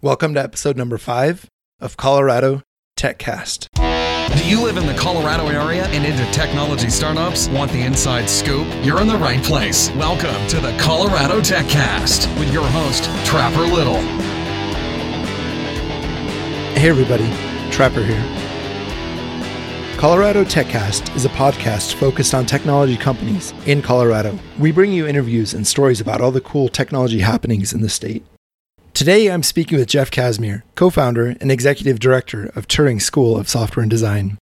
Welcome to episode number five of Colorado TechCast. Do you live in the Colorado area and into technology startups? Want the inside scoop? You're in the right place. Welcome to the Colorado TechCast with your host, Trapper Little. Hey, everybody, Trapper here. Colorado TechCast is a podcast focused on technology companies in Colorado. We bring you interviews and stories about all the cool technology happenings in the state. Today, I'm speaking with Jeff Casimir, co founder and executive director of Turing School of Software and Design.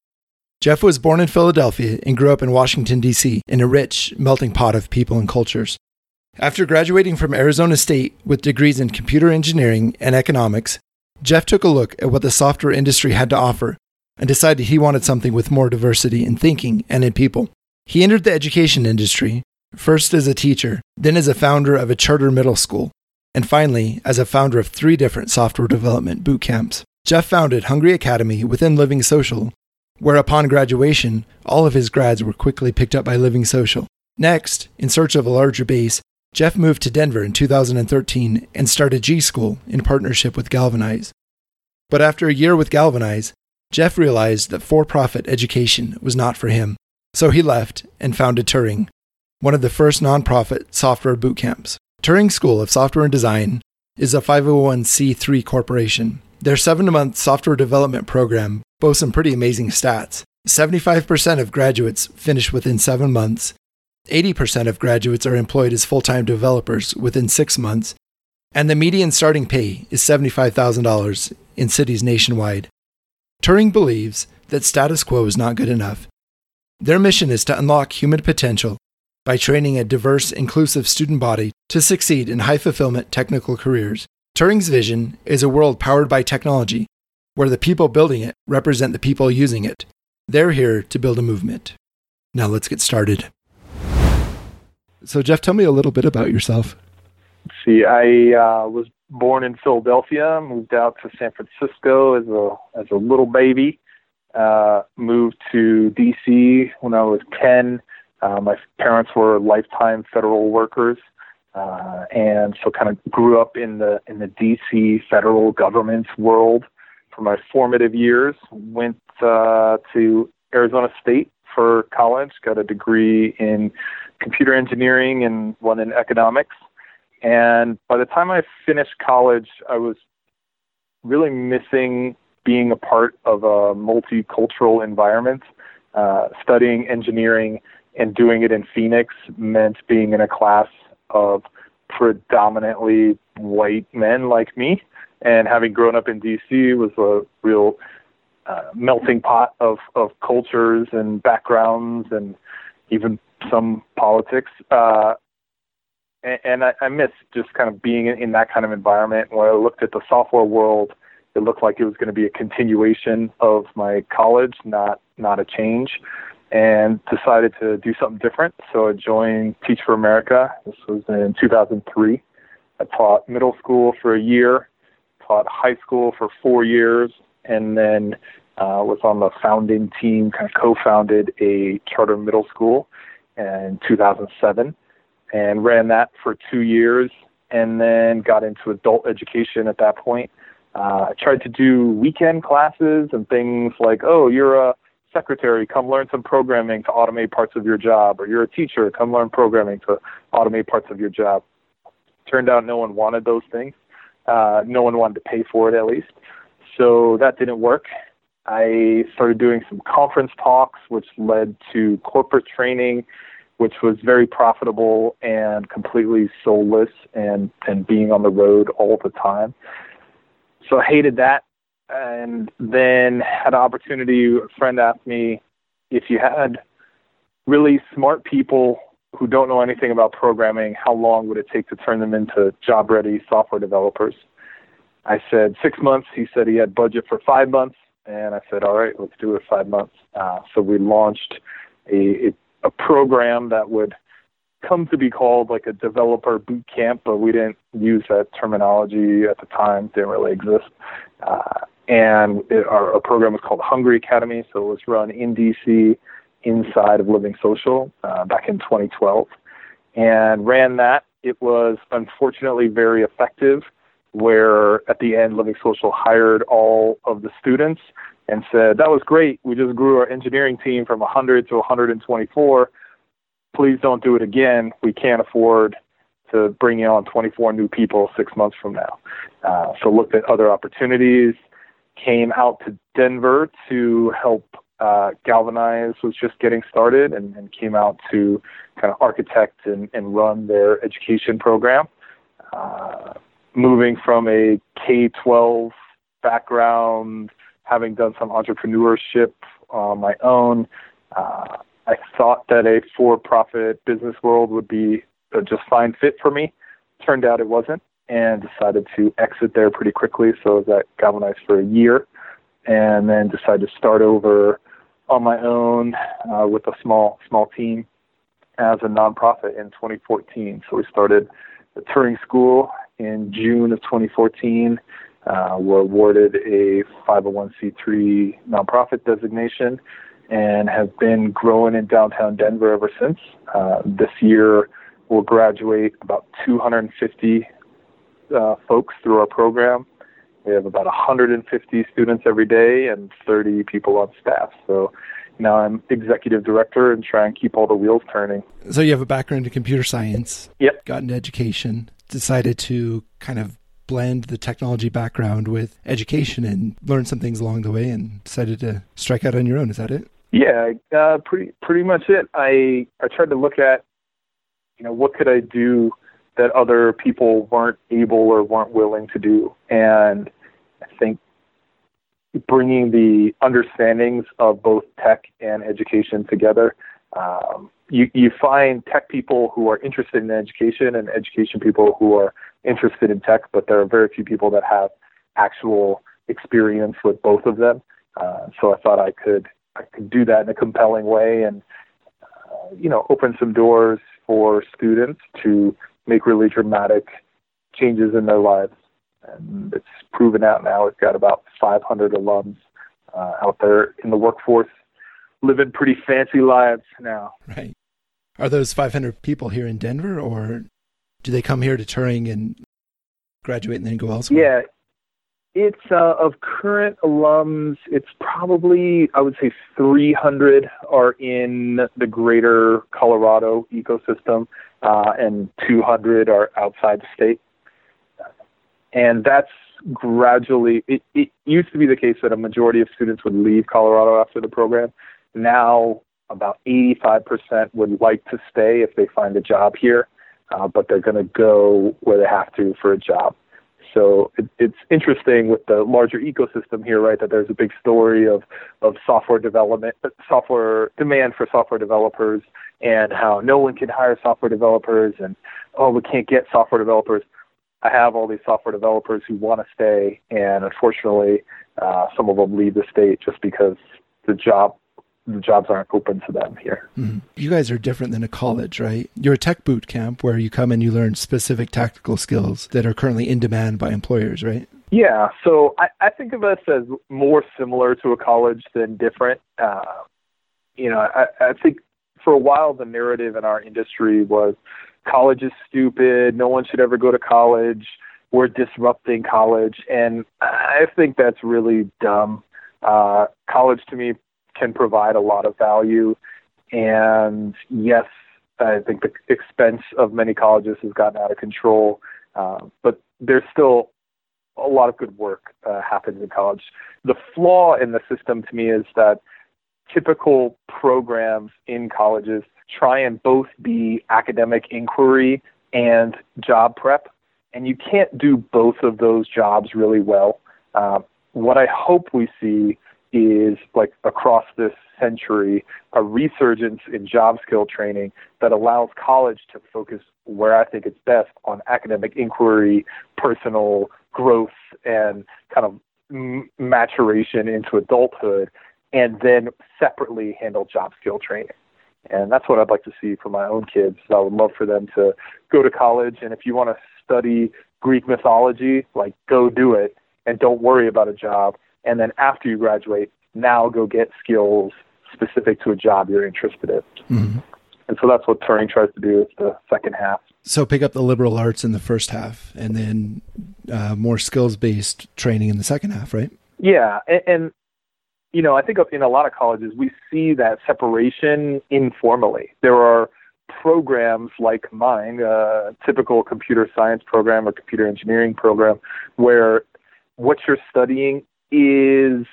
Jeff was born in Philadelphia and grew up in Washington, D.C., in a rich, melting pot of people and cultures. After graduating from Arizona State with degrees in computer engineering and economics, Jeff took a look at what the software industry had to offer and decided he wanted something with more diversity in thinking and in people. He entered the education industry, first as a teacher, then as a founder of a charter middle school, and finally as a founder of three different software development boot camps. Jeff founded Hungry Academy within Living Social, where upon graduation, all of his grads were quickly picked up by Living Social. Next, in search of a larger base, Jeff moved to Denver in 2013 and started gSchool in partnership with Galvanize. But after a year with Galvanize, Jeff realized that for profit education was not for him, so he left and founded Turing, one of the first nonprofit software boot camps. Turing School of Software and Design is a 501c3 corporation. Their seven month software development program boasts some pretty amazing stats. 75% of graduates finish within seven months, 80% of graduates are employed as full time developers within six months, and the median starting pay is $75,000 in cities nationwide. Turing believes that status quo is not good enough. Their mission is to unlock human potential by training a diverse, inclusive student body to succeed in high fulfillment technical careers. Turing's vision is a world powered by technology, where the people building it represent the people using it. They're here to build a movement. Now let's get started. So, Jeff, tell me a little bit about yourself. see, I uh, was born in Philadelphia, moved out to San Francisco as a as a little baby, uh, moved to DC when I was ten uh, my parents were lifetime federal workers, uh, and so kind of grew up in the in the D.C. federal government world for my formative years. Went uh, to Arizona State for college, got a degree in computer engineering and one in economics. And by the time I finished college, I was really missing being a part of a multicultural environment, uh, studying engineering and doing it in Phoenix meant being in a class of predominantly white men like me. And having grown up in DC was a real uh, melting pot of, of cultures and backgrounds and even some politics. Uh, and, and I, I miss just kind of being in, in that kind of environment. When I looked at the software world, it looked like it was going to be a continuation of my college, not not a change and decided to do something different. So I joined Teach for America. This was in 2003. I taught middle school for a year, taught high school for four years, and then uh, was on the founding team, kind of co-founded a charter middle school in 2007 and ran that for two years and then got into adult education at that point. Uh, I tried to do weekend classes and things like, oh, you're a secretary, come learn some programming to automate parts of your job, or you're a teacher, come learn programming to automate parts of your job. Turned out no one wanted those things. Uh, no one wanted to pay for it, at least. So that didn't work. I started doing some conference talks, which led to corporate training, which was very profitable and completely soulless and, and being on the road all the time. So I hated that and then had an opportunity. A friend asked me if you had really smart people who don't know anything about programming, how long would it take to turn them into job ready software developers? I said six months. He said he had budget for five months. And I said, all right, let's do it five months. Uh, so we launched a, a program that would come to be called like a developer boot camp, but we didn't use that terminology at the time. Didn't really exist. Uh, and it, our, our, program was called Hungry Academy, so it was run in DC inside of Living Social uh, back in 2012, and ran that. It was unfortunately very effective, where at the end, Living Social hired all of the students and said, That was great. We just grew our engineering team from 100 to 124. Please don't do it again. We can't afford to bring on 24 new people six months from now. Uh, so looked at other opportunities, came out to Denver to help uh, Galvanize was just getting started and, and, came out to kind of architect and, and run their education program. Uh, moving from a K 12 background, having done some entrepreneurship on my own, uh, I thought that a for profit business world would be a just fine fit for me. Turned out it wasn't, and decided to exit there pretty quickly. So I was at for a year, and then decided to start over on my own uh, with a small small team as a nonprofit in 2014. So we started the Turing School in June of 2014. Uh, we're awarded a 501c3 nonprofit designation and have been growing in downtown Denver ever since. Uh, this year, we'll graduate about 250 uh, folks through our program. We have about 150 students every day and 30 people on staff. So now I'm executive director and try and keep all the wheels turning. So you have a background in computer science. Yep. Got into education. Decided to kind of blend the technology background with education and learn some things along the way and decided to strike out on your own. Is that it? Yeah, uh, pretty pretty much it. I I tried to look at, you know, what could I do that other people weren't able or weren't willing to do, and I think bringing the understandings of both tech and education together. Um, you, you find tech people who are interested in education and education people who are interested in tech, but there are very few people that have actual experience with both of them. Uh, so I thought I could I can do that in a compelling way and uh, you know open some doors for students to make really dramatic changes in their lives and it's proven out now. We've got about 500 alums uh, out there in the workforce living pretty fancy lives now. Right. Are those 500 people here in Denver, or do they come here to Turing and graduate and then go elsewhere? Yeah. It's uh, of current alums, it's probably, I would say 300 are in the greater Colorado ecosystem, uh, and 200 are outside the state and that's gradually it, it used to be the case that a majority of students would leave Colorado after the program. Now about 85% would like to stay if they find a job here, uh, but they're going to go where they have to for a job. So it, it's interesting with the larger ecosystem here, right? That there's a big story of of software development, software demand for software developers, and how no one can hire software developers, and oh, we can't get software developers. I have all these software developers who want to stay, and unfortunately, uh, some of them leave the state just because the job the jobs aren't open to them here. Mm-hmm. You guys are different than a college, right? You're a tech boot camp where you come and you learn specific tactical skills that are currently in demand by employers, right? Yeah, so I, I think of us as more similar to a college than different. Uh, you know, I, I think for a while the narrative in our industry was college is stupid. No one should ever go to college. We're disrupting college. And I think that's really dumb. Uh, college to me can provide a lot of value. And yes, I think the expense of many colleges has gotten out of control. Uh, but there's still a lot of good work uh, happens in college. The flaw in the system to me is that typical programs in colleges try and both be academic inquiry and job prep, and you can't do both of those jobs really well. Uh, what I hope we see is like across this century a resurgence in job skill training that allows college to focus where I think it's best on academic inquiry, personal growth, and kind of m- maturation into adulthood, and then separately handle job skill training. And that's what I'd like to see for my own kids. I would love for them to go to college, and if you want to study Greek mythology, like go do it, and don't worry about a job. And then after you graduate, now go get skills specific to a job you're interested in. Mm-hmm. And so that's what Turing tries to do is the second half. So pick up the liberal arts in the first half, and then uh, more skills based training in the second half, right? Yeah, and, and you know, I think in a lot of colleges we see that separation informally. There are programs like mine, a typical computer science program or computer engineering program, where what you're studying is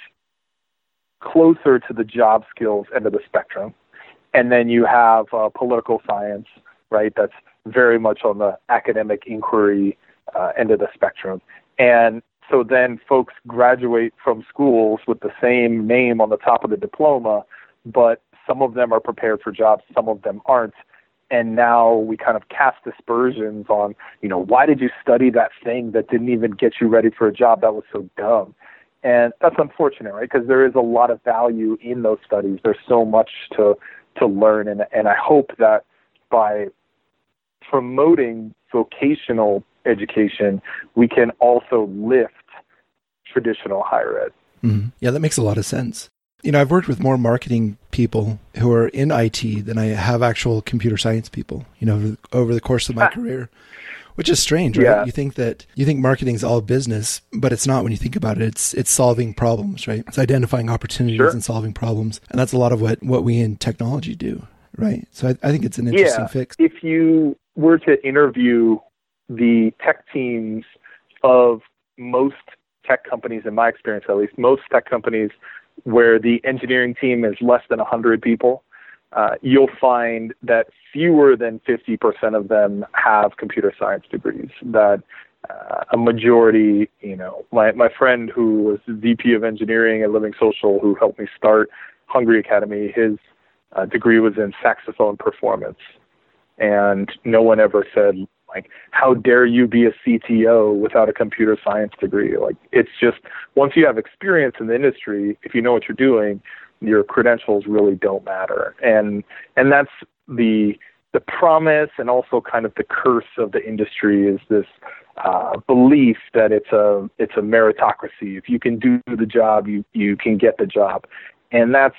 closer to the job skills end of the spectrum. And then you have uh, political science, right? That's very much on the academic inquiry uh, end of the spectrum. And so then folks graduate from schools with the same name on the top of the diploma, but some of them are prepared for jobs, some of them aren't. And now we kind of cast aspersions on, you know, why did you study that thing that didn't even get you ready for a job that was so dumb? And that's unfortunate, right? Because there is a lot of value in those studies. There's so much to to learn, and and I hope that by promoting vocational education, we can also lift traditional higher ed. Mm-hmm. Yeah, that makes a lot of sense. You know, I've worked with more marketing people who are in IT than I have actual computer science people, you know, over, over the course of my career, which is strange, right? Yeah. You think that you think marketing is all business, but it's not when you think about it. It's it's solving problems, right? It's identifying opportunities sure. and solving problems. And that's a lot of what what we in technology do, right? So I, I think it's an interesting yeah. fix. If you were to interview the tech teams of most tech companies, in my experience at least, most tech companies where the engineering team is less than 100 people, uh, you'll find that fewer than 50% of them have computer science degrees. That uh, a majority, you know, my, my friend who was VP of engineering at Living Social, who helped me start Hungry Academy, his uh, degree was in saxophone performance. And no one ever said, like, how dare you be a CTO without a computer science degree? Like, it's just once you have experience in the industry, if you know what you're doing, your credentials really don't matter. And and that's the the promise and also kind of the curse of the industry is this uh, belief that it's a it's a meritocracy. If you can do the job, you you can get the job, and that's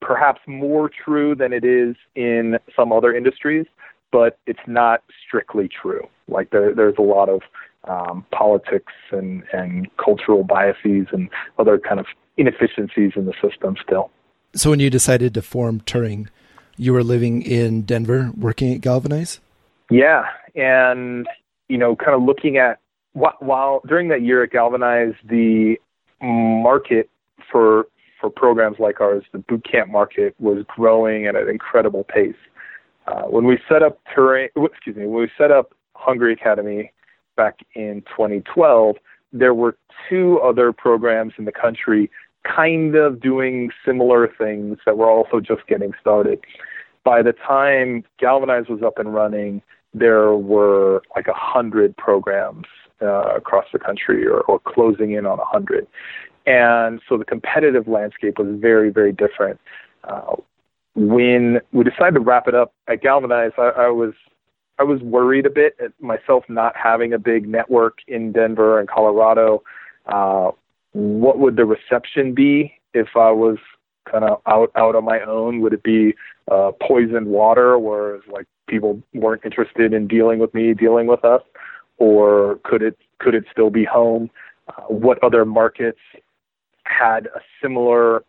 perhaps more true than it is in some other industries but it's not strictly true. Like there, there's a lot of um, politics and, and cultural biases and other kind of inefficiencies in the system still. So when you decided to form Turing, you were living in Denver, working at Galvanize. Yeah, and you know, kind of looking at while, while during that year at Galvanize, the market for for programs like ours, the boot camp market, was growing at an incredible pace. Uh, when we set up Turing, excuse me, when we set up Hungry Academy back in 2012, there were two other programs in the country kind of doing similar things that were also just getting started. By the time Galvanize was up and running, there were like a hundred programs uh, across the country, or, or closing in on a hundred, and so the competitive landscape was very, very different. Uh, when we decided to wrap it up at Galvanize, I, I was I was worried a bit at myself not having a big network in Denver and Colorado. Uh, what would the reception be if I was kind of out out on my own? Would it be uh, poisoned water, where like people weren't interested in dealing with me, dealing with us, or could it could it still be home? Uh, what other markets had a similar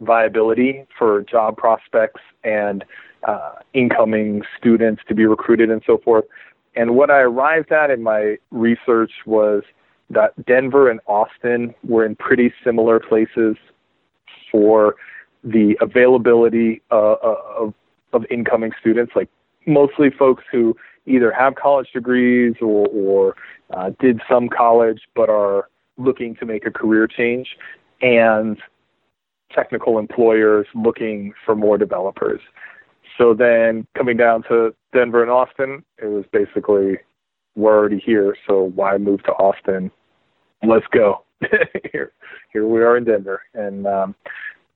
viability for job prospects and uh, incoming students to be recruited and so forth. And what I arrived at in my research was that Denver and Austin were in pretty similar places for the availability uh, uh of, of incoming students, like mostly folks who either have college degrees or, or uh, did some college but are looking to make a career change. And technical employers looking for more developers. So then coming down to Denver and Austin, it was basically we're already here, so why move to Austin? Let's go. here, here we are in Denver, and um,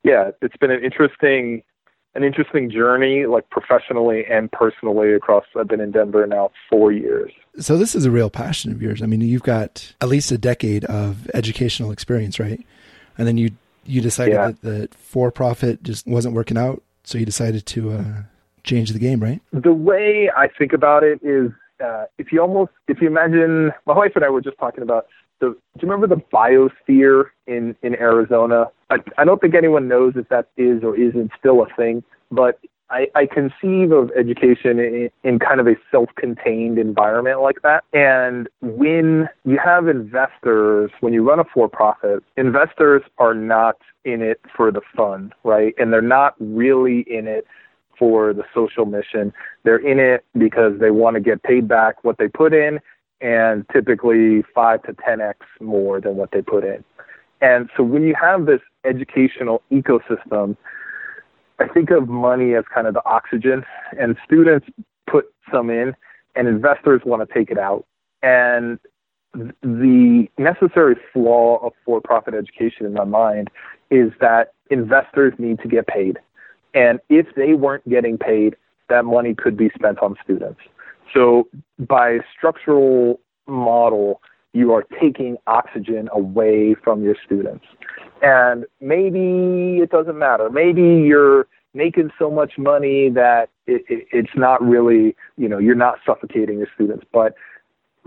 yeah, it's been an interesting, an interesting journey, like professionally and personally across. I've been in Denver now four years. So this is a real passion of yours. I mean, you've got at least a decade of educational experience, right? And then you you decided yeah. that the for profit just wasn't working out, so you decided to uh, change the game, right? The way I think about it is uh, if you almost if you imagine my wife and I were just talking about the do you remember the biosphere in in Arizona? I, I don't think anyone knows if that is or isn't still a thing, but I, I conceive of education in, in kind of a self-contained environment like that. And when you have investors, when you run a for-profit, investors are not in it for the fun, right? And they're not really in it for the social mission. They're in it because they want to get paid back what they put in and typically 5 to 10x more than what they put in. And so when you have this educational ecosystem, I think of money as kind of the oxygen, and students put some in, and investors want to take it out. And the necessary flaw of for profit education, in my mind, is that investors need to get paid. And if they weren't getting paid, that money could be spent on students. So by structural model, you are taking oxygen away from your students. And maybe it doesn't matter. Maybe you're making so much money that it, it, it's not really, you know, you're not suffocating your students. But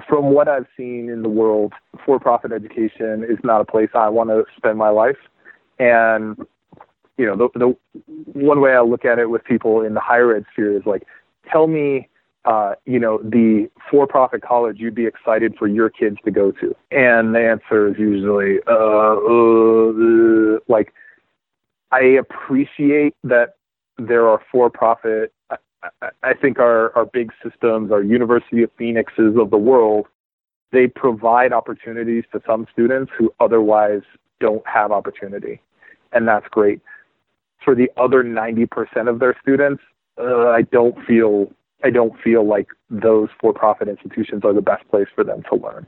from what I've seen in the world, for profit education is not a place I want to spend my life. And you know, the, the one way I look at it with people in the higher ed sphere is like, tell me, uh, you know, the for-profit college you'd be excited for your kids to go to, and the answer is usually, uh, uh, like, I appreciate that there are for-profit. I, I think our our big systems, our University of Phoenixes of the world, they provide opportunities to some students who otherwise don't have opportunity, and that's great for the other 90% of their students, uh, I don't feel I don't feel like those for-profit institutions are the best place for them to learn,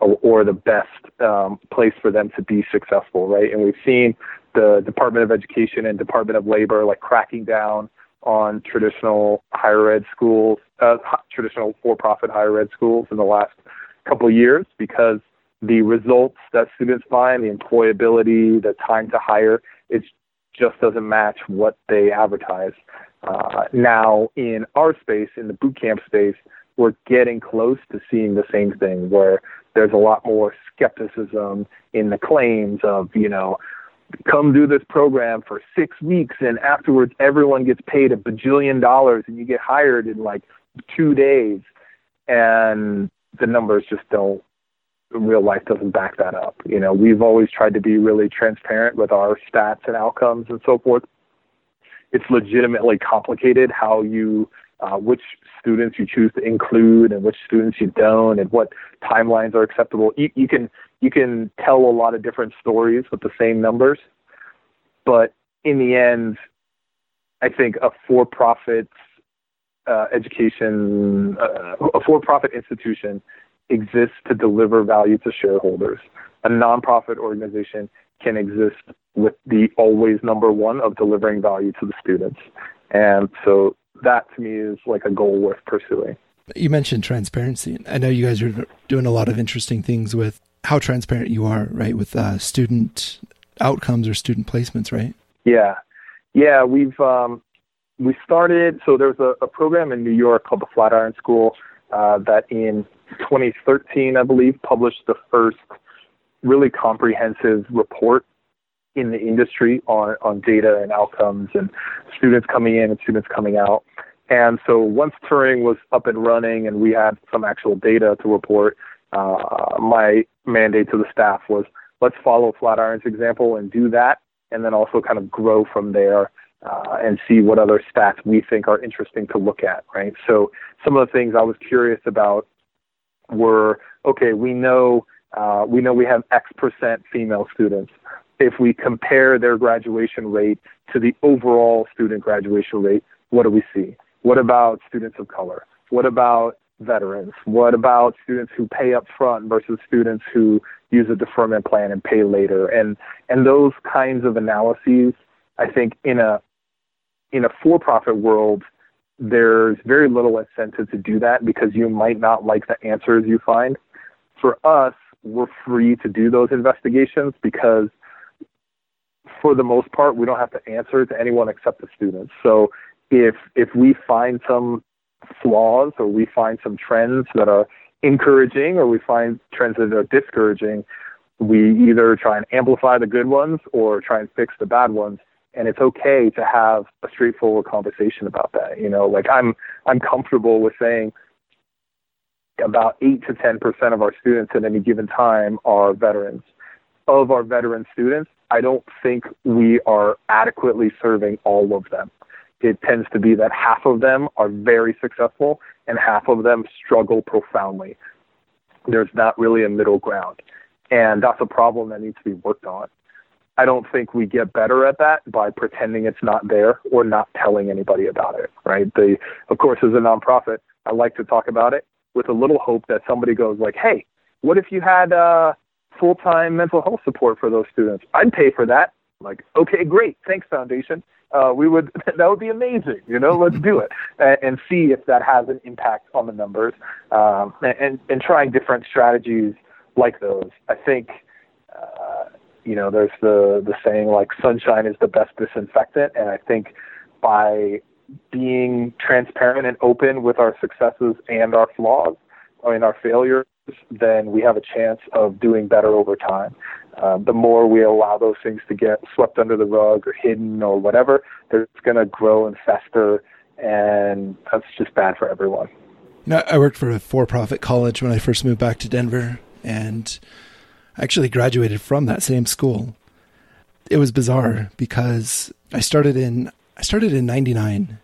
or, or the best um, place for them to be successful, right? And we've seen the Department of Education and Department of Labor like cracking down on traditional higher ed schools, uh, traditional for-profit higher ed schools in the last couple of years because the results that students find, the employability, the time to hire, it just doesn't match what they advertise. Uh, now, in our space, in the boot camp space, we're getting close to seeing the same thing where there's a lot more skepticism in the claims of, you know, come do this program for six weeks and afterwards everyone gets paid a bajillion dollars and you get hired in like two days. And the numbers just don't real life doesn't back that up. You know, we've always tried to be really transparent with our stats and outcomes and so forth. It's legitimately complicated how you, uh, which students you choose to include and which students you don't, and what timelines are acceptable. You, you can you can tell a lot of different stories with the same numbers, but in the end, I think a for-profit uh, education, uh, a for-profit institution exists to deliver value to shareholders. A nonprofit organization can exist with the always number one of delivering value to the students. And so that to me is like a goal worth pursuing. You mentioned transparency. I know you guys are doing a lot of interesting things with how transparent you are, right, with uh, student outcomes or student placements, right? Yeah, yeah. We've um, we started. So there's a, a program in New York called the Flatiron School uh, that in 2013, I believe, published the first really comprehensive report in the industry on, on data and outcomes and students coming in and students coming out. And so once Turing was up and running and we had some actual data to report, uh, my mandate to the staff was let's follow Flatiron's example and do that, and then also kind of grow from there uh, and see what other stats we think are interesting to look at, right? So some of the things I was curious about were okay. We know uh, we know we have X percent female students. If we compare their graduation rate to the overall student graduation rate, what do we see? What about students of color? What about veterans? What about students who pay up front versus students who use a deferment plan and pay later? And and those kinds of analyses, I think, in a in a for-profit world, there's very little incentive to do that because you might not like the answers you find. For us, we're free to do those investigations because for the most part, we don't have to answer to anyone except the students. So if if we find some flaws or we find some trends that are encouraging or we find trends that are discouraging, we either try and amplify the good ones or try and fix the bad ones. And it's okay to have a straightforward conversation about that. You know, like I'm I'm comfortable with saying about eight to ten percent of our students at any given time are veterans. Of our veteran students, I don't think we are adequately serving all of them. It tends to be that half of them are very successful and half of them struggle profoundly. There's not really a middle ground. And that's a problem that needs to be worked on. I don't think we get better at that by pretending it's not there or not telling anybody about it, right? The, of course, as a nonprofit, I like to talk about it with a little hope that somebody goes like, hey, what if you had uh, full-time mental health support for those students? I'd pay for that. like, okay, great, thanks, Foundation. Uh, we would that would be amazing. You know, let's do it and, and see if that has an impact on the numbers um, and and trying different strategies like those. I think. Uh, you know, there's the the saying like sunshine is the best disinfectant, and I think by being transparent and open with our successes and our flaws, I mean our failures, then we have a chance of doing better over time. Um, the more we allow those things to get swept under the rug or hidden or whatever, they're going to grow and fester, and that's just bad for everyone. Know, I worked for a for-profit college when I first moved back to Denver, and I actually graduated from that same school. It was bizarre because I started in I started in '99,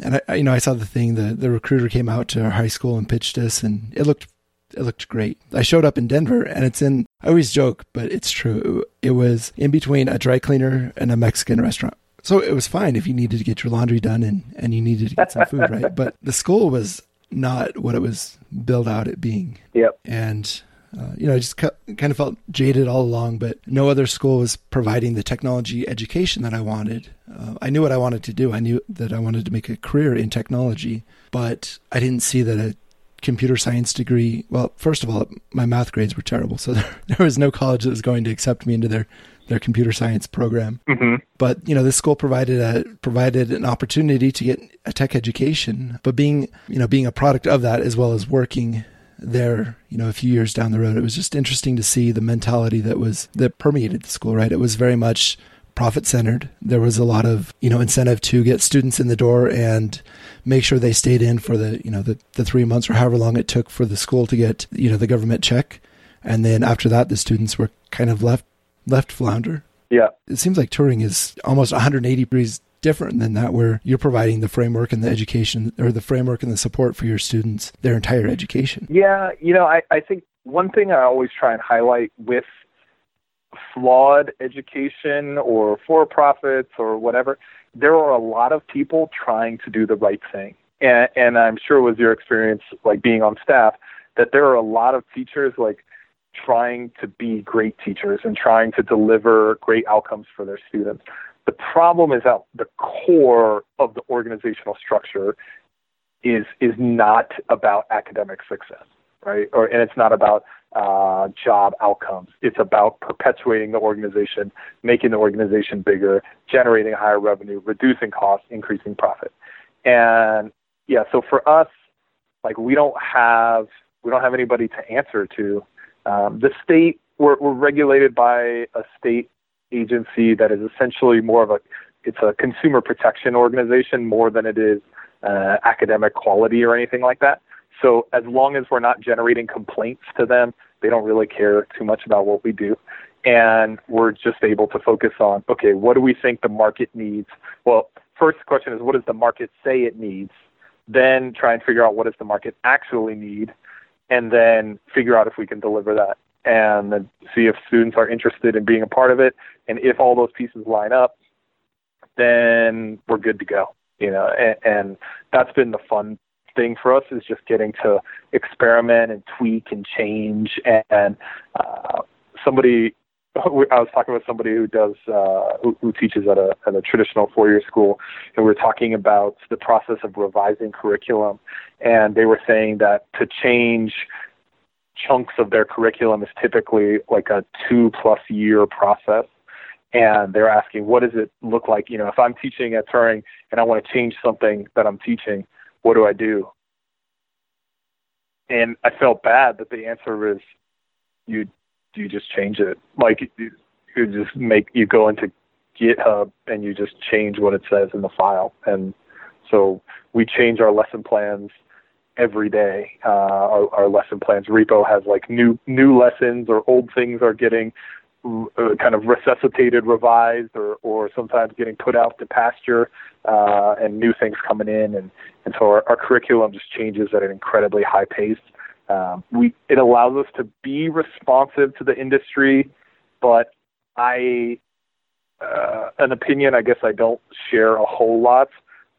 and I you know I saw the thing the the recruiter came out to our high school and pitched us, and it looked it looked great. I showed up in Denver, and it's in I always joke, but it's true. It was in between a dry cleaner and a Mexican restaurant. So it was fine if you needed to get your laundry done and, and you needed to get some food, right? But the school was not what it was billed out at being. Yep. And uh, you know, I just kind of felt jaded all along, but no other school was providing the technology education that I wanted. Uh, I knew what I wanted to do. I knew that I wanted to make a career in technology, but I didn't see that a computer science degree. Well, first of all, my math grades were terrible, so there, there was no college that was going to accept me into their their computer science program. Mm-hmm. But you know, this school provided a provided an opportunity to get a tech education. But being you know being a product of that as well as working there, you know, a few years down the road. It was just interesting to see the mentality that was that permeated the school, right? It was very much profit centered. There was a lot of, you know, incentive to get students in the door and make sure they stayed in for the, you know, the, the three months or however long it took for the school to get, you know, the government check. And then after that, the students were kind of left, left flounder. Yeah. It seems like Turing is almost 180 degrees different than that where you're providing the framework and the education or the framework and the support for your students their entire education yeah you know i, I think one thing i always try and highlight with flawed education or for profits or whatever there are a lot of people trying to do the right thing and, and i'm sure it was your experience like being on staff that there are a lot of teachers like trying to be great teachers and trying to deliver great outcomes for their students the problem is that the core of the organizational structure is is not about academic success, right? Or and it's not about uh, job outcomes. It's about perpetuating the organization, making the organization bigger, generating higher revenue, reducing costs, increasing profit. And yeah, so for us, like we don't have we don't have anybody to answer to. Um, the state we're, we're regulated by a state agency that is essentially more of a it's a consumer protection organization more than it is uh, academic quality or anything like that. So as long as we're not generating complaints to them, they don't really care too much about what we do. And we're just able to focus on, okay, what do we think the market needs? Well, first question is what does the market say it needs? Then try and figure out what does the market actually need, and then figure out if we can deliver that and then see if students are interested in being a part of it. And if all those pieces line up, then we're good to go. You know, and, and that's been the fun thing for us is just getting to experiment and tweak and change. And uh, somebody, I was talking with somebody who does uh, who, who teaches at a at a traditional four year school, and we were talking about the process of revising curriculum, and they were saying that to change chunks of their curriculum is typically like a two plus year process and they're asking, what does it look like? You know, if I'm teaching at Turing and I want to change something that I'm teaching, what do I do? And I felt bad that the answer was, you you just change it. Like you, you just make you go into GitHub and you just change what it says in the file. And so we change our lesson plans every day. Uh, our, our lesson plans repo has like new new lessons or old things are getting uh, kind of resuscitated, revised, or or sometimes getting put out to pasture, uh, and new things coming in, and and so our, our curriculum just changes at an incredibly high pace. Um, we it allows us to be responsive to the industry, but I uh, an opinion I guess I don't share a whole lot,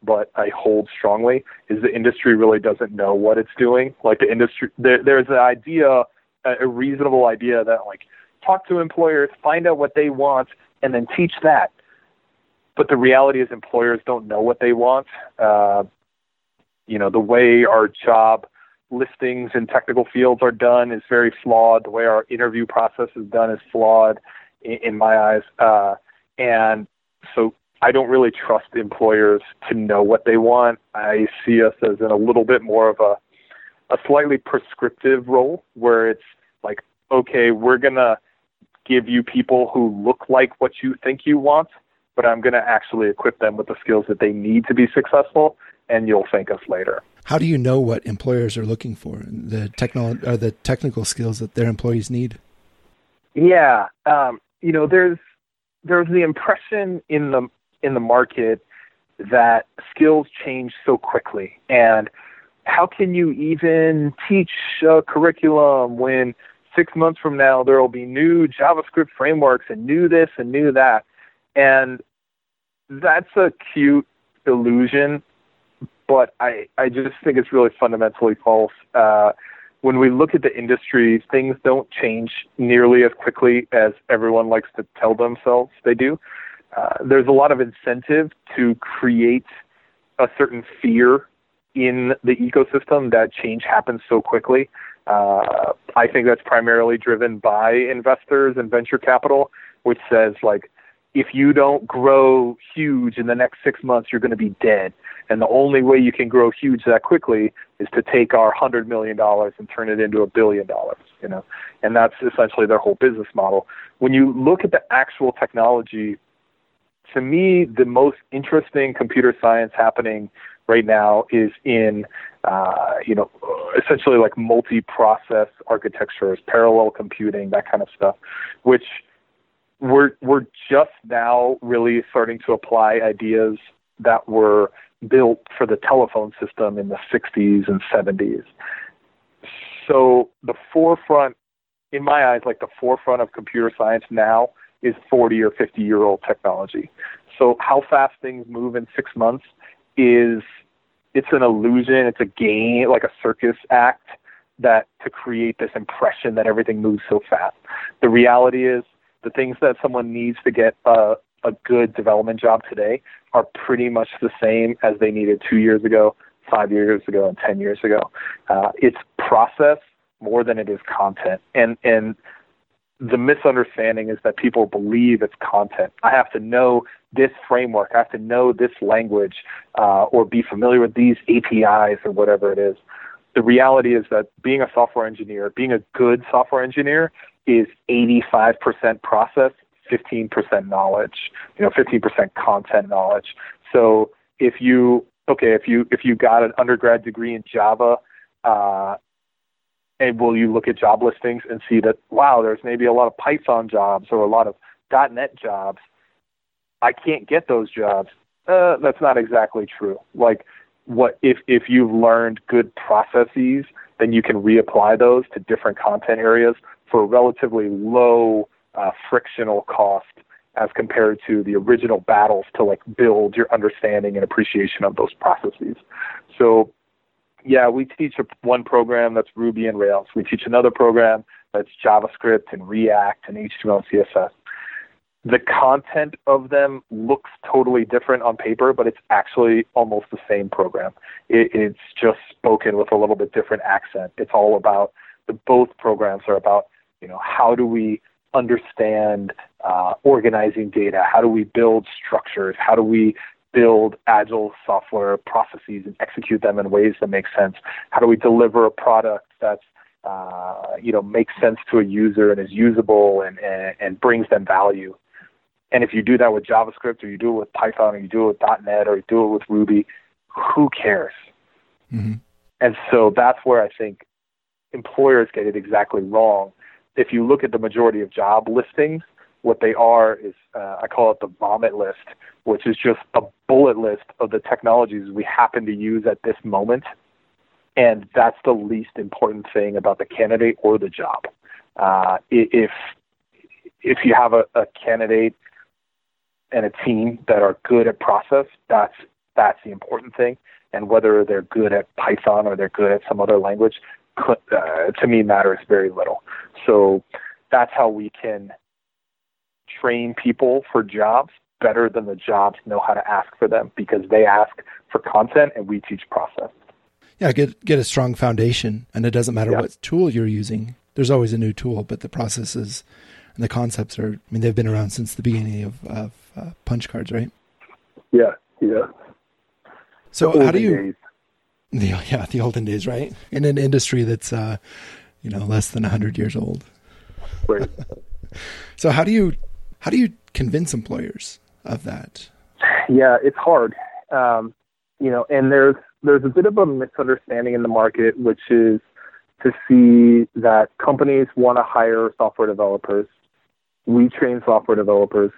but I hold strongly is the industry really doesn't know what it's doing. Like the industry, there, there's an idea, a reasonable idea that like talk to employers, find out what they want, and then teach that. But the reality is employers don't know what they want. Uh, you know, the way our job listings in technical fields are done is very flawed. The way our interview process is done is flawed in, in my eyes. Uh, and so I don't really trust employers to know what they want. I see us as in a little bit more of a a slightly prescriptive role where it's like, okay, we're gonna give you people who look like what you think you want, but I'm gonna actually equip them with the skills that they need to be successful, and you'll thank us later. How do you know what employers are looking for? The technical or the technical skills that their employees need? Yeah, um, you know, there's there's the impression in the in the market that skills change so quickly and how can you even teach a curriculum when six months from now there will be new javascript frameworks and new this and new that and that's a cute illusion but i i just think it's really fundamentally false uh, when we look at the industry, things don't change nearly as quickly as everyone likes to tell themselves they do. Uh, there's a lot of incentive to create a certain fear in the ecosystem that change happens so quickly. Uh, I think that's primarily driven by investors and venture capital, which says like, if you don't grow huge in the next six months, you're going to be dead. And the only way you can grow huge that quickly is to take our hundred million dollars and turn it into a billion dollars, you know. And that's essentially their whole business model. When you look at the actual technology, to me, the most interesting computer science happening right now is in, uh, you know, essentially like multi-process architectures, parallel computing, that kind of stuff, which we're we're just now really starting to apply ideas that were built for the telephone system in the 60s and 70s. So the forefront, in my eyes, like the forefront of computer science now is 40 or 50 year old technology. So how fast things move in six months is it's an illusion, it's a game, like a circus act that to create this impression that everything moves so fast. The reality is the things that someone needs to get a, a good development job today are pretty much the same as they needed two years ago, five years ago, and ten years ago. Uh, it's process more than it is content, and and the misunderstanding is that people believe it's content. I have to know this framework. I have to know this language, uh, or be familiar with these APIs or whatever it is. The reality is that being a software engineer, being a good software engineer, is 85% process 15% knowledge, you know, 15% content knowledge. So if you okay, if you if you got an undergrad degree in Java, uh, and will you look at job listings and see that wow, there's maybe a lot of Python jobs or a lot of .NET jobs. I can't get those jobs. Uh, that's not exactly true. Like what if if you've learned good processes, then you can reapply those to different content areas for relatively low uh, frictional cost as compared to the original battles to like build your understanding and appreciation of those processes. So yeah, we teach one program that's Ruby and Rails. We teach another program that's JavaScript and React and HTML and CSS. The content of them looks totally different on paper, but it's actually almost the same program. It, it's just spoken with a little bit different accent. It's all about the both programs are about, you know, how do we understand uh, organizing data? How do we build structures? How do we build agile software processes and execute them in ways that make sense? How do we deliver a product that's uh, you know makes sense to a user and is usable and, and, and brings them value? And if you do that with JavaScript or you do it with Python or you do it with .NET or you do it with Ruby, who cares? Mm-hmm. And so that's where I think employers get it exactly wrong. If you look at the majority of job listings, what they are is uh, I call it the vomit list, which is just a bullet list of the technologies we happen to use at this moment. And that's the least important thing about the candidate or the job. Uh, if if you have a, a candidate and a team that are good at process, that's that's the important thing. And whether they're good at Python or they're good at some other language, uh, to me matters very little. So that's how we can train people for jobs better than the jobs know how to ask for them because they ask for content and we teach process. Yeah, get get a strong foundation, and it doesn't matter yeah. what tool you're using. There's always a new tool, but the processes and the concepts are. I mean, they've been around since the beginning of, of uh, punch cards, right? Yeah, yeah. So how do you? The, yeah, the olden days, right? In an industry that's uh, you know less than hundred years old. Right. so how do you how do you convince employers of that? Yeah, it's hard. Um, you know, and there's there's a bit of a misunderstanding in the market, which is to see that companies want to hire software developers. We train software developers.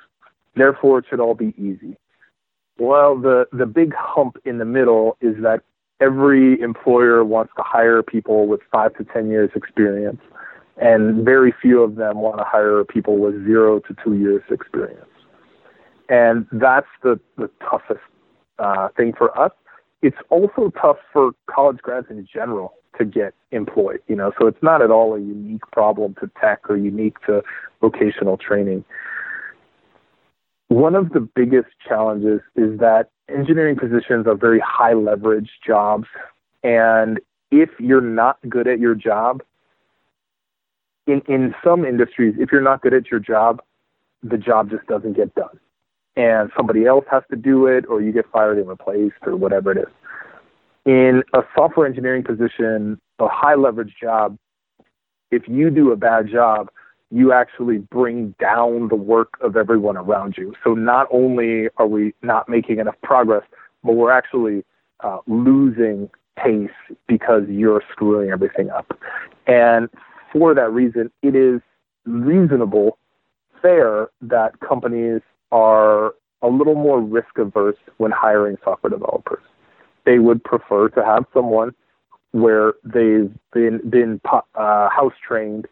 Therefore, it should all be easy. Well, the, the big hump in the middle is that every employer wants to hire people with five to 10 years experience, and very few of them want to hire people with zero to two years experience. And that's the, the toughest uh, thing for us. It's also tough for college grads in general to get employed, you know, so it's not at all a unique problem to tech or unique to vocational training. One of the biggest challenges is that engineering positions are very high leverage jobs. And if you're not good at your job, in, in some industries, if you're not good at your job, the job just doesn't get done. And somebody else has to do it, or you get fired and replaced, or whatever it is. In a software engineering position, a high leverage job, if you do a bad job, you actually bring down the work of everyone around you. So not only are we not making enough progress, but we're actually uh, losing pace because you're screwing everything up. And for that reason, it is reasonable, fair that companies are a little more risk averse when hiring software developers. They would prefer to have someone where they've been been uh, house trained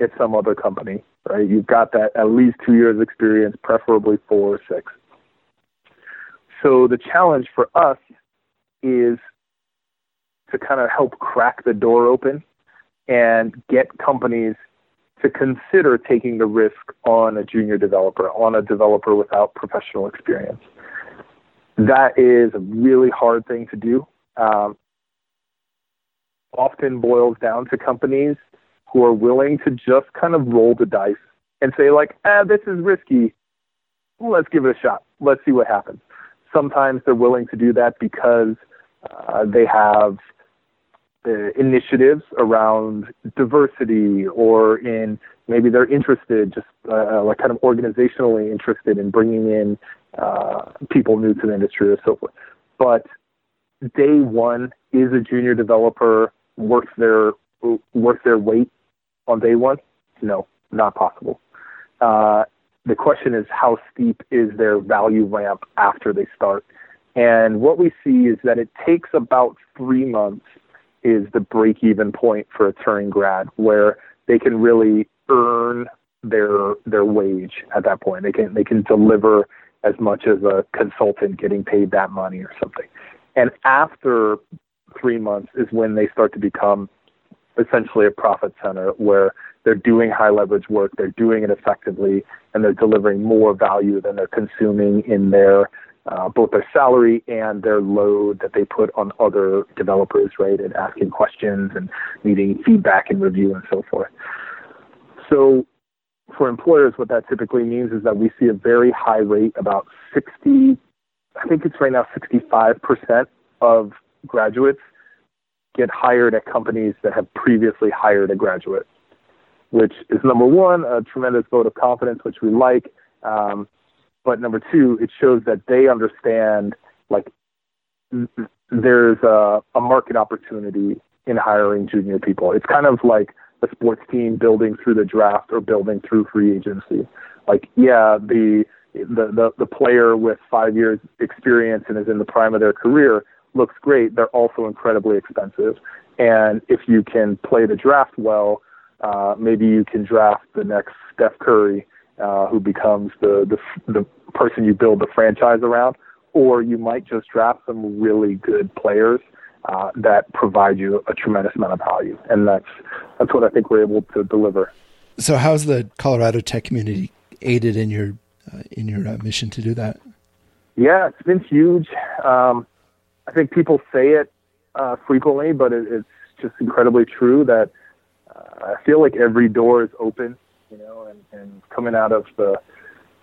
at some other company, right? You've got that at least two years experience, preferably four or six. So the challenge for us is to kind of help crack the door open and get companies to consider taking the risk on a junior developer, on a developer without professional experience. That is a really hard thing to do. Um, often boils down to companies who are willing to just kind of roll the dice and say like, ah, this is risky. Let's give it a shot. Let's see what happens. Sometimes they're willing to do that because uh, they have uh, initiatives around diversity or in maybe they're interested, just uh, like kind of organizationally interested in bringing in uh, people new to the industry or so forth. But day one is a junior developer worth their worth their weight on day one? No, not possible. Uh, the question is how steep is their value ramp after they start? And what we see is that it takes about three months is the break even point for a Turing grad where they can really earn their their wage at that point. They can they can deliver as much as a consultant getting paid that money or something. And after three months is when they start to become essentially a profit center where they're doing high leverage work, they're doing it effectively, and they're delivering more value than they're consuming in their uh, both their salary and their load that they put on other developers, right, and asking questions and needing feedback and review and so forth. So for employers, what that typically means is that we see a very high rate, about 60, I think it's right now 65% of graduates get hired at companies that have previously hired a graduate, which is number one, a tremendous vote of confidence, which we like. Um, but number two, it shows that they understand like there's a, a market opportunity in hiring junior people. It's kind of like a sports team building through the draft or building through free agency. Like, yeah, the the the, the player with five years experience and is in the prime of their career looks great. They're also incredibly expensive, and if you can play the draft well, uh, maybe you can draft the next Steph Curry, uh, who becomes the the the person you build the franchise around, or you might just draft some really good players uh, that provide you a tremendous amount of value, and that's that's what I think we're able to deliver. So, how's the Colorado tech community aided in your uh, in your uh, mission to do that? Yeah, it's been huge. Um, I think people say it uh, frequently, but it, it's just incredibly true that uh, I feel like every door is open, you know, and, and coming out of the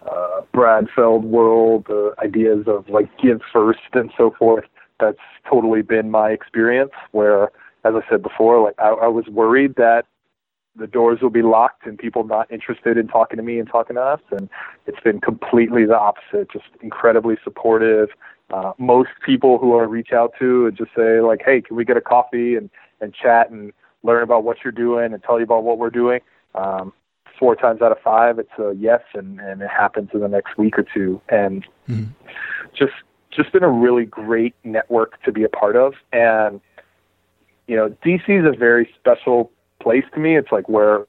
uh, Brad Feld world, the ideas of like give first and so forth that's totally been my experience where, as I said before, like I, I was worried that the doors will be locked and people not interested in talking to me and talking to us. And it's been completely the opposite, just incredibly supportive. Uh, most people who I reach out to and just say like, Hey, can we get a coffee and, and chat and learn about what you're doing and tell you about what we're doing? Um, four times out of five, it's a yes. And, and it happens in the next week or two. And mm-hmm. just just been a really great network to be a part of. And, you know, DC is a very special place to me. It's like where,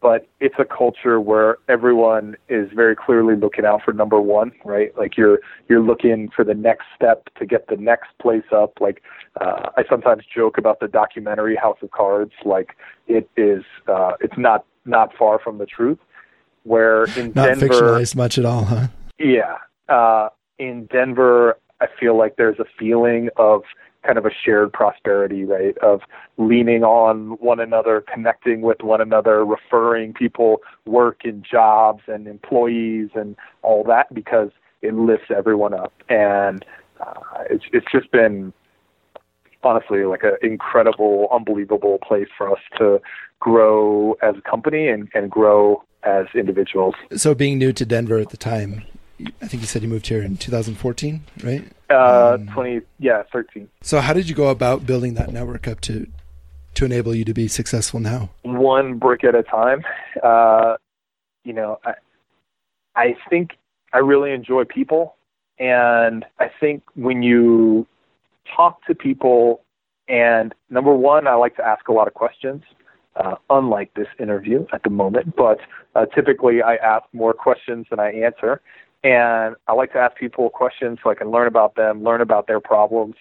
but it's a culture where everyone is very clearly looking out for number one, right? Like you're, you're looking for the next step to get the next place up. Like, uh, I sometimes joke about the documentary House of Cards. Like it is, uh, it's not, not far from the truth where in not Denver, fictionalized much at all, huh? Yeah, uh, in Denver, I feel like there's a feeling of kind of a shared prosperity, right? Of leaning on one another, connecting with one another, referring people work and jobs and employees and all that because it lifts everyone up. And uh, it's it's just been honestly like an incredible, unbelievable place for us to grow as a company and, and grow as individuals. So being new to Denver at the time, I think you said you moved here in 2014, right? Uh, um, 20, yeah, 13. So how did you go about building that network up to to enable you to be successful now? One brick at a time. Uh, you know, I, I think I really enjoy people, and I think when you talk to people, and number one, I like to ask a lot of questions. Uh, unlike this interview at the moment, but uh, typically I ask more questions than I answer. And I like to ask people questions so I can learn about them, learn about their problems,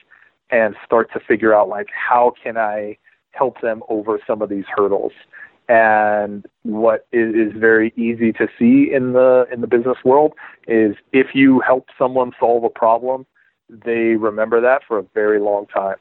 and start to figure out like how can I help them over some of these hurdles. And what is very easy to see in the in the business world is if you help someone solve a problem, they remember that for a very long time.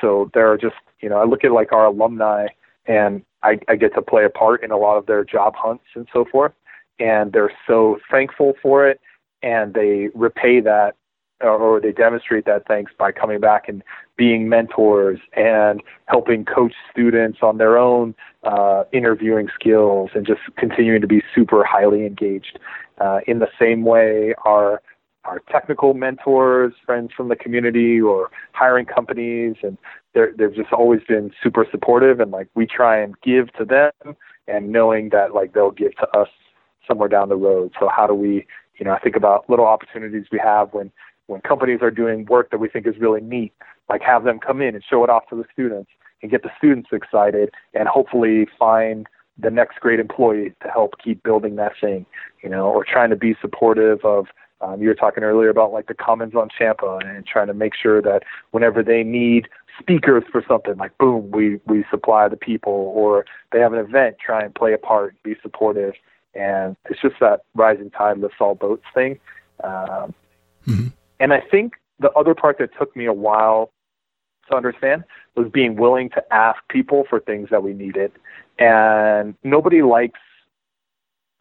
So there are just you know I look at like our alumni and I, I get to play a part in a lot of their job hunts and so forth, and they're so thankful for it and they repay that or they demonstrate that thanks by coming back and being mentors and helping coach students on their own uh, interviewing skills and just continuing to be super highly engaged. Uh, in the same way, our our technical mentors, friends from the community, or hiring companies, and they're, they've just always been super supportive. And like we try and give to them, and knowing that like they'll give to us somewhere down the road. So how do we you know, I think about little opportunities we have when when companies are doing work that we think is really neat, like have them come in and show it off to the students and get the students excited and hopefully find the next great employee to help keep building that thing, you know, or trying to be supportive of um, you were talking earlier about like the Commons on Champa and trying to make sure that whenever they need speakers for something, like boom, we we supply the people, or they have an event, try and play a part, be supportive, and it's just that rising tide lifts all boats thing. Um, mm-hmm. And I think the other part that took me a while to understand was being willing to ask people for things that we needed. and nobody likes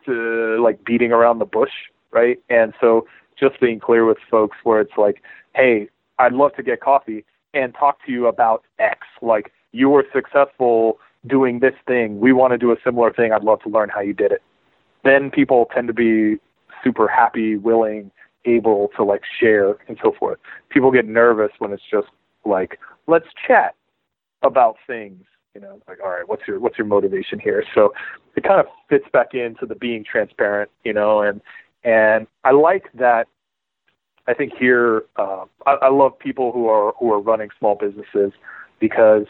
to like beating around the bush, right? And so just being clear with folks where it's like, hey, I'd love to get coffee and talk to you about X. Like you were successful doing this thing. We want to do a similar thing. I'd love to learn how you did it. Then people tend to be super happy, willing, able to like share and so forth. People get nervous when it's just like, let's chat about things. You know, like, all right, what's your what's your motivation here? So it kind of fits back into the being transparent, you know, and and I like that. I think here, uh, I, I love people who are who are running small businesses because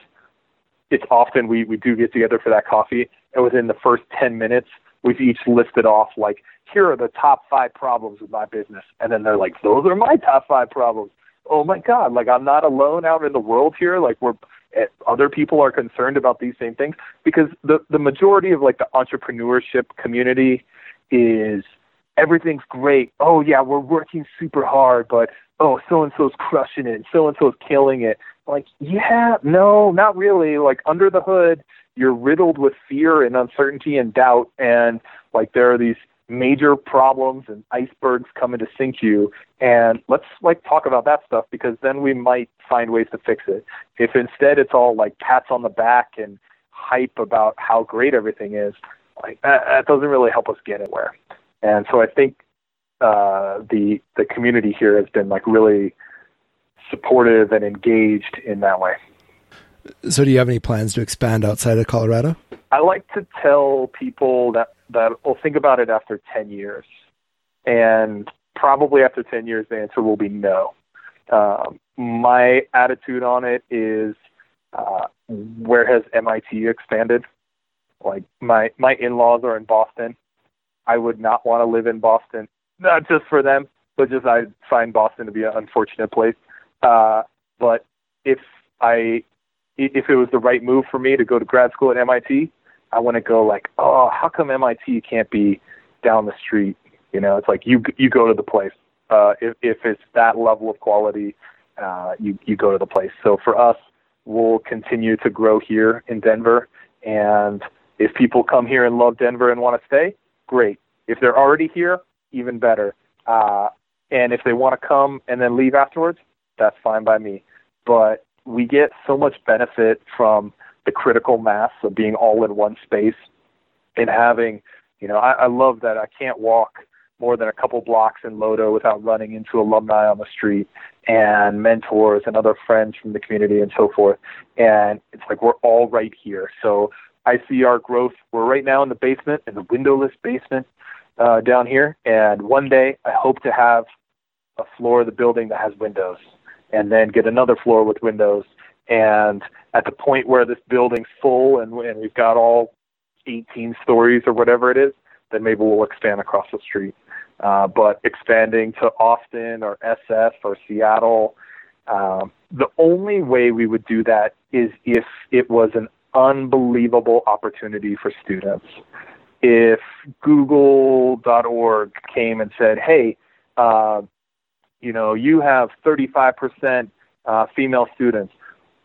it's often we we do get together for that coffee, and within the first ten minutes, we've each listed off like, here are the top five problems with my business, and then they're like, those are my top five problems. Oh my God! Like I'm not alone out in the world here. Like we're eh, other people are concerned about these same things because the the majority of like the entrepreneurship community is everything's great. Oh yeah, we're working super hard, but oh so and so's crushing it, so and so's killing it. Like yeah, no, not really. Like under the hood, you're riddled with fear and uncertainty and doubt, and like there are these major problems and icebergs coming to sink you. And let's like talk about that stuff because then we might find ways to fix it. If instead it's all like pats on the back and hype about how great everything is like that, that doesn't really help us get anywhere. And so I think uh, the the community here has been like really supportive and engaged in that way. So, do you have any plans to expand outside of Colorado? I like to tell people that that will think about it after ten years, and probably after ten years, the answer will be no. Um, my attitude on it is, uh, where has MIT expanded? Like my my in-laws are in Boston. I would not want to live in Boston, not just for them, but just I find Boston to be an unfortunate place. Uh, but if I, if it was the right move for me to go to grad school at MIT, I want to go like, oh, how come MIT can't be down the street? You know, it's like you you go to the place. Uh, if if it's that level of quality, uh, you you go to the place. So for us, we'll continue to grow here in Denver, and if people come here and love Denver and want to stay, great. If they're already here, even better. Uh, and if they want to come and then leave afterwards, that's fine by me. But we get so much benefit from the critical mass of being all in one space and having, you know, I, I love that I can't walk more than a couple blocks in Lodo without running into alumni on the street and mentors and other friends from the community and so forth. And it's like we're all right here. So I see our growth. We're right now in the basement, in the windowless basement uh, down here, and one day I hope to have a floor of the building that has windows, and then get another floor with windows. And at the point where this building's full and, and we've got all 18 stories or whatever it is, then maybe we'll expand across the street. Uh, but expanding to Austin or SF or Seattle, um, the only way we would do that is if it was an unbelievable opportunity for students. If Google.org came and said, hey, uh, you know, you have 35% uh, female students.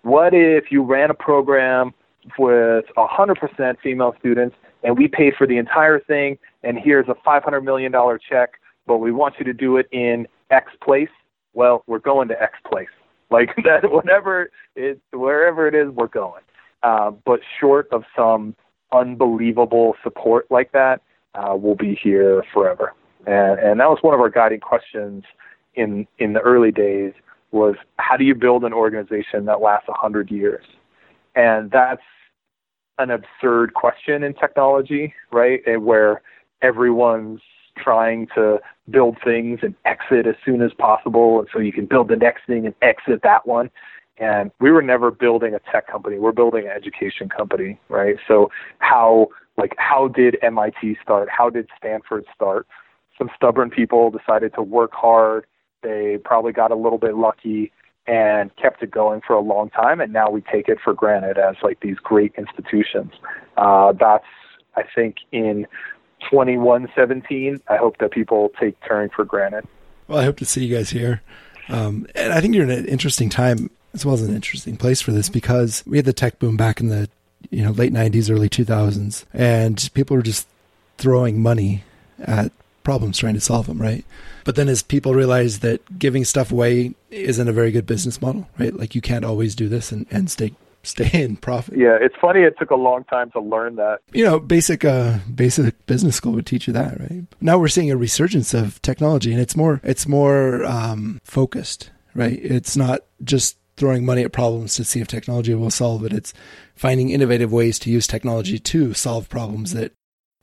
What if you ran a program with 100% female students and we paid for the entire thing and here's a $500 million check, but we want you to do it in X place? Well, we're going to X place. Like that, whatever it, wherever it is, we're going. Uh, but short of some unbelievable support like that, uh, we'll be here forever. And, and that was one of our guiding questions in in the early days was how do you build an organization that lasts 100 years? And that's an absurd question in technology, right? Where everyone's trying to build things and exit as soon as possible, and so you can build the next thing and exit that one. And we were never building a tech company. We're building an education company, right? So how like how did MIT start? How did Stanford start? Some stubborn people decided to work hard. They probably got a little bit lucky and kept it going for a long time. And now we take it for granted as like these great institutions. Uh, that's I think in 2117. I hope that people take Turing for granted. Well, I hope to see you guys here. Um, and I think you're in an interesting time as well as an interesting place for this because we had the tech boom back in the you know, late 90s, early 2000s. And people were just throwing money at problems trying to solve them, right? But then as people realize that giving stuff away isn't a very good business model, right? Like you can't always do this and, and stay stay in profit. Yeah, it's funny it took a long time to learn that. You know, basic uh basic business school would teach you that, right? Now we're seeing a resurgence of technology and it's more it's more um focused, right? It's not just throwing money at problems to see if technology will solve it. It's finding innovative ways to use technology to solve problems that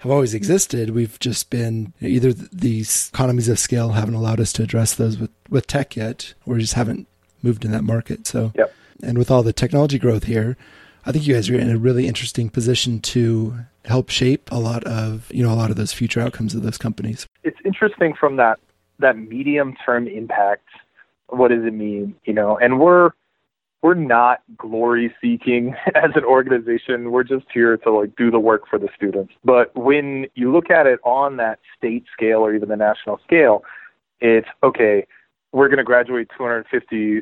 have always existed. We've just been either these economies of scale haven't allowed us to address those with, with tech yet, or we just haven't moved in that market. So, yep. and with all the technology growth here, I think you guys are in a really interesting position to help shape a lot of you know a lot of those future outcomes of those companies. It's interesting from that that medium term impact. What does it mean? You know, and we're we're not glory seeking as an organization. We're just here to like do the work for the students. But when you look at it on that state scale or even the national scale, it's okay, we're going to graduate 250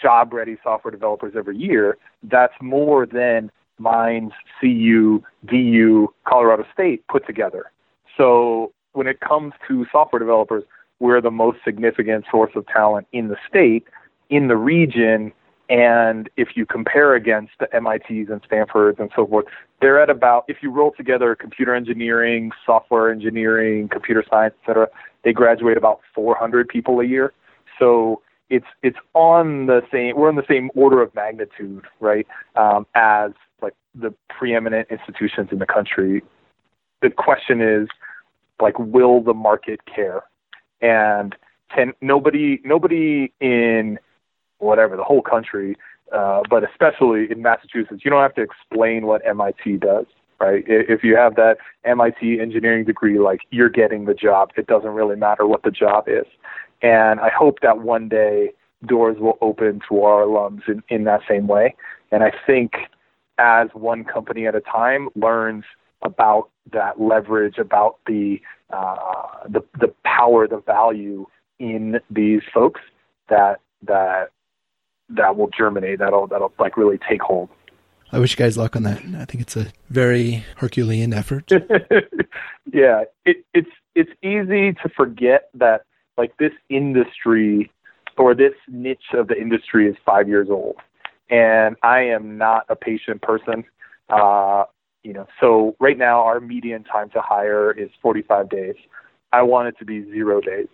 job ready software developers every year. That's more than Mines, CU, DU, Colorado State put together. So when it comes to software developers, we're the most significant source of talent in the state, in the region, and if you compare against the MITs and Stanfords and so forth, they're at about, if you roll together computer engineering, software engineering, computer science, et cetera, they graduate about 400 people a year. So it's it's on the same we're in the same order of magnitude, right? Um, as like the preeminent institutions in the country. The question is like, will the market care? And can nobody nobody in whatever, the whole country, uh, but especially in Massachusetts, you don't have to explain what MIT does, right? If you have that MIT engineering degree, like you're getting the job. It doesn't really matter what the job is. And I hope that one day doors will open to our alums in, in that same way. And I think as one company at a time learns about that leverage, about the uh, the the power, the value in these folks, that that that will germinate. That'll that'll like really take hold. I wish you guys luck on that. I think it's a very Herculean effort. yeah, it, it's it's easy to forget that like this industry or this niche of the industry is five years old, and I am not a patient person. Uh, you know, so right now our median time to hire is 45 days. I want it to be zero days,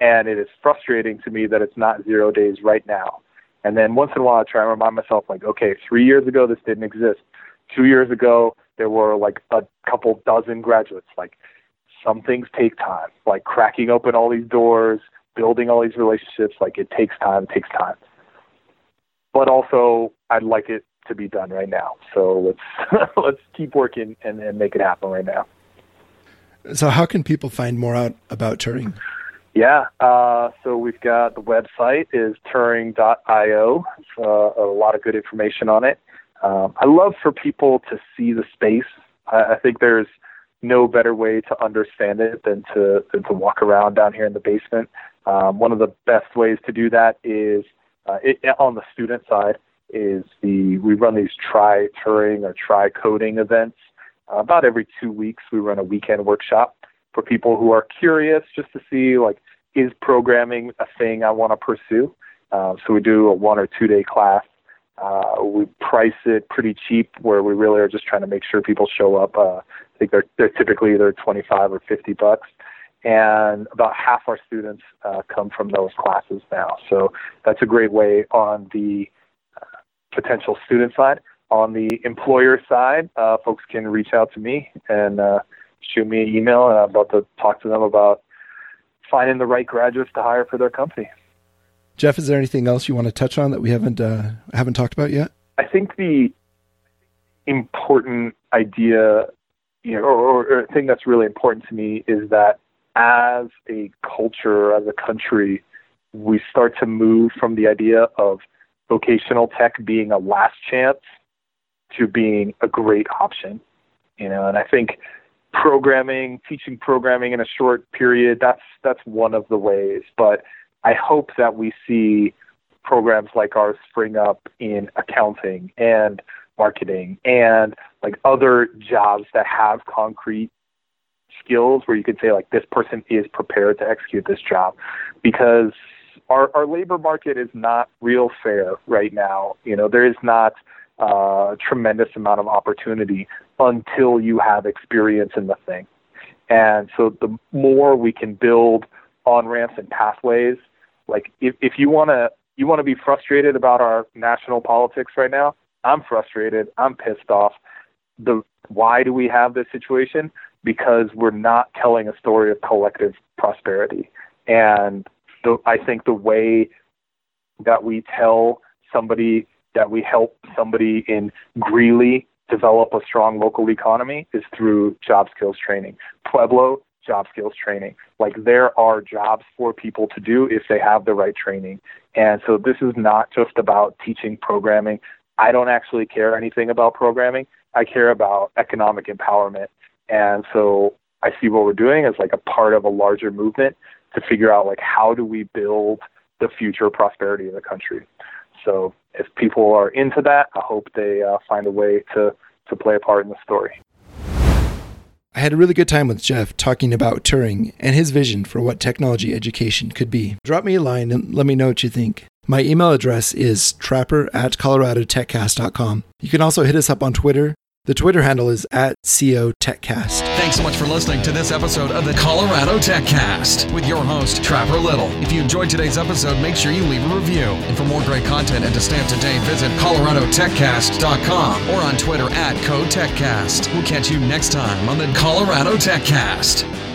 and it is frustrating to me that it's not zero days right now. And then once in a while, I try and remind myself, like, okay, three years ago, this didn't exist. Two years ago, there were like a couple dozen graduates. Like, some things take time, like cracking open all these doors, building all these relationships. Like, it takes time, it takes time. But also, I'd like it to be done right now. So let's let's keep working and, and make it happen right now. So, how can people find more out about Turing? Yeah, uh, so we've got the website is Turing.io. Uh, a lot of good information on it. Um, I love for people to see the space. I, I think there's no better way to understand it than to than to walk around down here in the basement. Um, one of the best ways to do that is uh, it, on the student side is the we run these try Turing or try coding events. Uh, about every two weeks, we run a weekend workshop for people who are curious just to see like is programming a thing I want to pursue. Uh, so we do a one or two day class. Uh, we price it pretty cheap, where we really are just trying to make sure people show up. Uh, I think they're they're typically either 25 or 50 bucks, and about half our students uh, come from those classes now. So that's a great way on the uh, potential student side. On the employer side, uh, folks can reach out to me and shoot me an email, and I'm about to talk to them about finding the right graduates to hire for their company. Jeff, is there anything else you want to touch on that we haven't uh, haven't talked about yet? I think the important idea, you know, or, or thing that's really important to me is that as a culture, as a country, we start to move from the idea of vocational tech being a last chance to being a great option. You know, and I think programming, teaching programming in a short period, that's that's one of the ways. But I hope that we see programs like ours spring up in accounting and marketing and like other jobs that have concrete skills where you could say like this person is prepared to execute this job because our, our labor market is not real fair right now. You know, there is not uh, a tremendous amount of opportunity until you have experience in the thing. And so the more we can build on ramps and pathways, like if, if you want to you want to be frustrated about our national politics right now, I'm frustrated. I'm pissed off. The why do we have this situation? Because we're not telling a story of collective prosperity. And the, I think the way that we tell somebody that we help somebody in Greeley develop a strong local economy is through job skills training. Pueblo, job skills training. Like there are jobs for people to do if they have the right training. And so this is not just about teaching programming. I don't actually care anything about programming. I care about economic empowerment. And so I see what we're doing as like a part of a larger movement to figure out like how do we build the future prosperity of the country. So if people are into that, I hope they uh, find a way to to play a part in the story. I had a really good time with Jeff talking about Turing and his vision for what technology education could be. Drop me a line and let me know what you think. My email address is trapper at coloradotechcast.com. You can also hit us up on Twitter the Twitter handle is at CO TechCast. Thanks so much for listening to this episode of the Colorado TechCast with your host, Trapper Little. If you enjoyed today's episode, make sure you leave a review. And for more great content and to stay up to date, visit coloradotechcast.com or on Twitter at CoTechCast. We'll catch you next time on the Colorado TechCast.